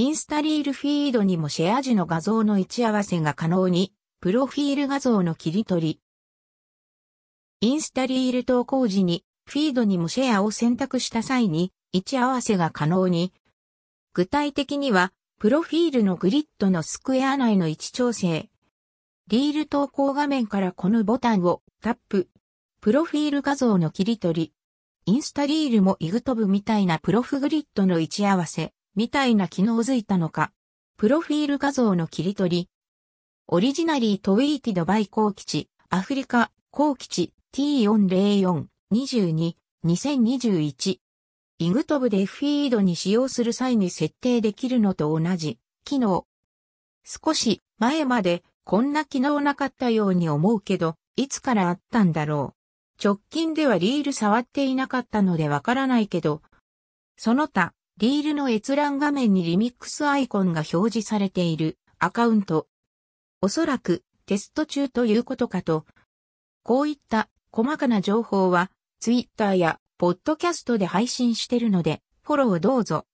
インスタリールフィードにもシェア時の画像の位置合わせが可能に、プロフィール画像の切り取り。インスタリール投稿時に、フィードにもシェアを選択した際に、位置合わせが可能に。具体的には、プロフィールのグリッドのスクエア内の位置調整。リール投稿画面からこのボタンをタップ。プロフィール画像の切り取り。インスタリールもイグトブみたいなプロフグリッドの位置合わせ、みたいな機能づいたのか。プロフィール画像の切り取り。オリジナリートウィーティドバイ高基地、アフリカ、高基地 T404、22、2021。イグトブでフィードに使用する際に設定できるのと同じ機能。少し前までこんな機能なかったように思うけど、いつからあったんだろう。直近ではリール触っていなかったのでわからないけど、その他、リールの閲覧画面にリミックスアイコンが表示されているアカウント。おそらくテスト中ということかと。こういった細かな情報はツイッターやポッドキャストで配信してるのでフォローどうぞ。